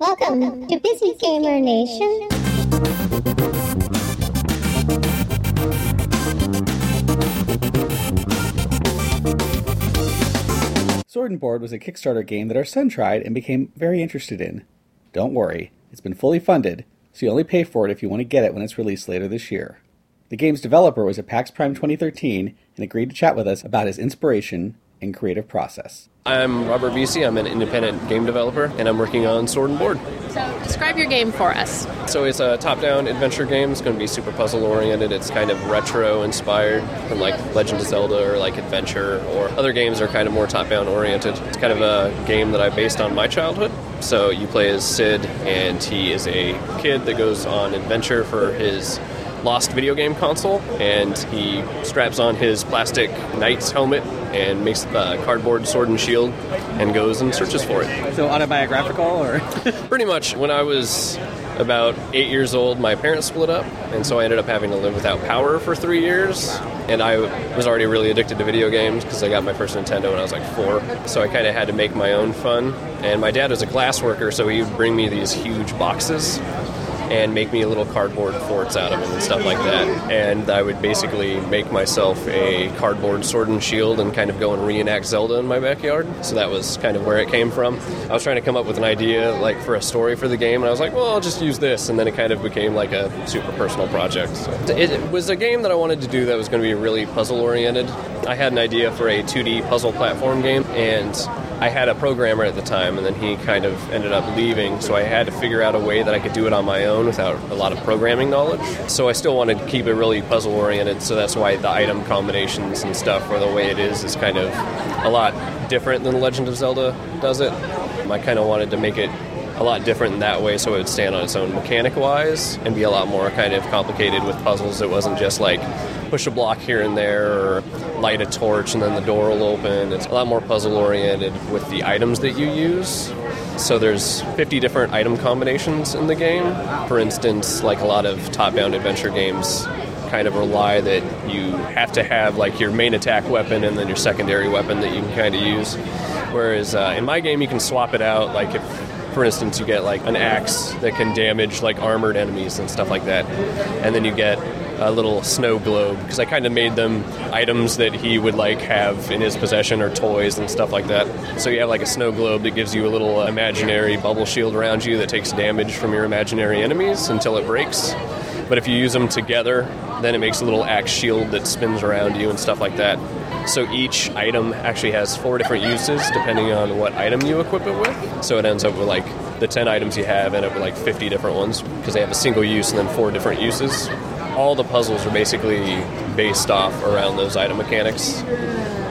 Welcome to Busy Gamer Nation. Sword and Board was a Kickstarter game that our son tried and became very interested in. Don't worry, it's been fully funded, so you only pay for it if you want to get it when it's released later this year. The game's developer was at PAX Prime 2013 and agreed to chat with us about his inspiration and creative process. I'm Robert Vesey. I'm an independent game developer, and I'm working on Sword and Board. So, describe your game for us. So, it's a top down adventure game. It's going to be super puzzle oriented. It's kind of retro inspired from like Legend of Zelda or like Adventure, or other games are kind of more top down oriented. It's kind of a game that I based on my childhood. So, you play as Sid, and he is a kid that goes on adventure for his lost video game console, and he straps on his plastic knight's helmet and makes a cardboard sword and shield and goes and searches for it. So autobiographical, or pretty much. When I was about eight years old, my parents split up, and so I ended up having to live without power for three years. And I was already really addicted to video games because I got my first Nintendo when I was like four. So I kind of had to make my own fun. And my dad was a glass worker, so he would bring me these huge boxes and make me a little cardboard forts out of them and stuff like that. And I would basically make myself a cardboard sword and shield and kind of go and reenact Zelda in my backyard. So that was kind of where it came from. I was trying to come up with an idea like for a story for the game, and I was like, well, I'll just use this, and then it kind of became like a super personal project. So it was a game that I wanted to do that was going to be really puzzle oriented. I had an idea for a 2D puzzle platform game, and I had a programmer at the time, and then he kind of ended up leaving, so I had to figure out a way that I could do it on my own without a lot of programming knowledge. So I still wanted to keep it really puzzle oriented, so that's why the item combinations and stuff, or the way it is, is kind of a lot different than The Legend of Zelda does it. I kind of wanted to make it a lot different in that way so it would stand on its own mechanic wise and be a lot more kind of complicated with puzzles. It wasn't just like push a block here and there or light a torch and then the door will open. It's a lot more puzzle oriented with the items that you use. So there's 50 different item combinations in the game. For instance, like a lot of top-down adventure games kind of rely that you have to have like your main attack weapon and then your secondary weapon that you can kind of use. Whereas uh, in my game, you can swap it out. Like if, for instance, you get like an axe that can damage like armored enemies and stuff like that, and then you get a little snow globe because I kind of made them items that he would like have in his possession or toys and stuff like that. So you have like a snow globe that gives you a little imaginary bubble shield around you that takes damage from your imaginary enemies until it breaks. But if you use them together, then it makes a little axe shield that spins around you and stuff like that. So each item actually has four different uses depending on what item you equip it with. So it ends up with like the 10 items you have end up with like 50 different ones because they have a single use and then four different uses all the puzzles are basically based off around those item mechanics.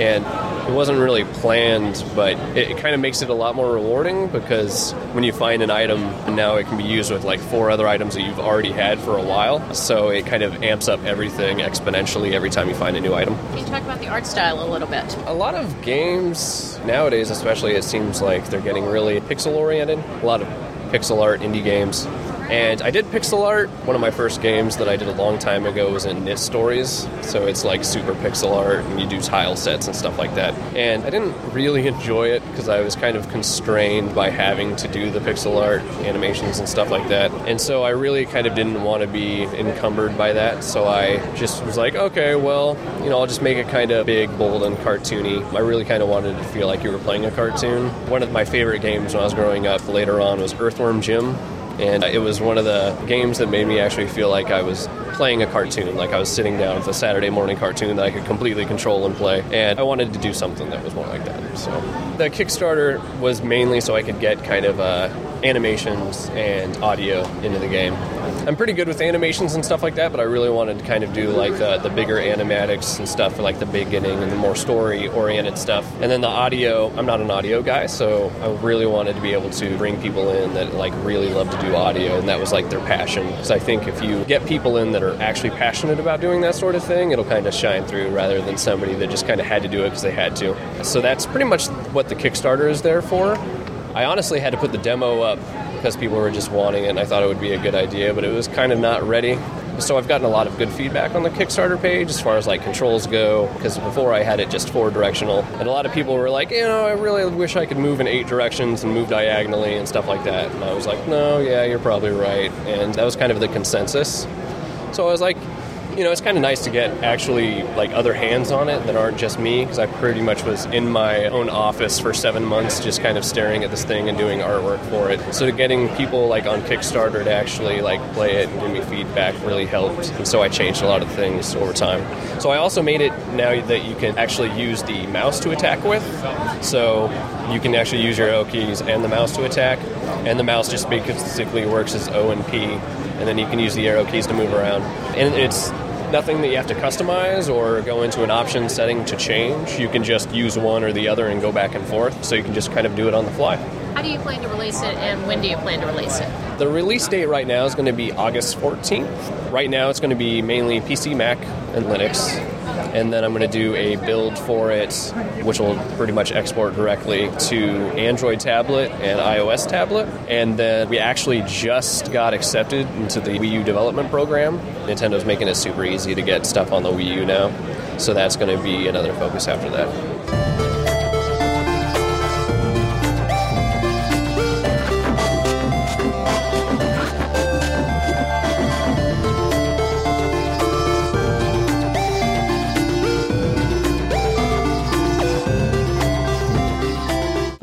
And it wasn't really planned, but it, it kind of makes it a lot more rewarding because when you find an item, now it can be used with like four other items that you've already had for a while. So it kind of amps up everything exponentially every time you find a new item. Can you talk about the art style a little bit? A lot of games nowadays, especially, it seems like they're getting really pixel oriented. A lot of pixel art indie games and I did pixel art. One of my first games that I did a long time ago was in Knit Stories. So it's like super pixel art, and you do tile sets and stuff like that. And I didn't really enjoy it because I was kind of constrained by having to do the pixel art animations and stuff like that. And so I really kind of didn't want to be encumbered by that. So I just was like, okay, well, you know, I'll just make it kind of big, bold, and cartoony. I really kind of wanted to feel like you were playing a cartoon. One of my favorite games when I was growing up later on was Earthworm Jim and it was one of the games that made me actually feel like I was playing a cartoon, like I was sitting down with a Saturday morning cartoon that I could completely control and play. And I wanted to do something that was more like that. So the Kickstarter was mainly so I could get kind of uh, animations and audio into the game. I'm pretty good with animations and stuff like that, but I really wanted to kind of do like the, the bigger animatics and stuff for like the beginning and the more story oriented stuff. And then the audio, I'm not an audio guy, so I really wanted to be able to bring people in that like really love to do audio, and that was like their passion. Because I think if you get people in that are actually passionate about doing that sort of thing, it'll kind of shine through rather than somebody that just kind of had to do it because they had to. So that's pretty much what the Kickstarter is there for I honestly had to put the demo up because people were just wanting it and I thought it would be a good idea, but it was kind of not ready. So I've gotten a lot of good feedback on the Kickstarter page as far as like controls go, because before I had it just four directional, and a lot of people were like, you know, I really wish I could move in eight directions and move diagonally and stuff like that. And I was like, no, yeah, you're probably right, and that was kind of the consensus. So I was like, you know, it's kind of nice to get actually like other hands on it that aren't just me because I pretty much was in my own office for seven months just kind of staring at this thing and doing artwork for it. So getting people like on Kickstarter to actually like play it and give me feedback really helped. And so I changed a lot of things over time. So I also made it now that you can actually use the mouse to attack with. So you can actually use your arrow keys and the mouse to attack. And the mouse just basically works as O and P and then you can use the arrow keys to move around. And it's nothing that you have to customize or go into an option setting to change. You can just use one or the other and go back and forth, so you can just kind of do it on the fly. How do you plan to release it, and when do you plan to release it? The release date right now is going to be August 14th. Right now, it's going to be mainly PC, Mac, and Linux. And then I'm going to do a build for it, which will pretty much export directly to Android tablet and iOS tablet. And then we actually just got accepted into the Wii U development program. Nintendo's making it super easy to get stuff on the Wii U now. So that's going to be another focus after that.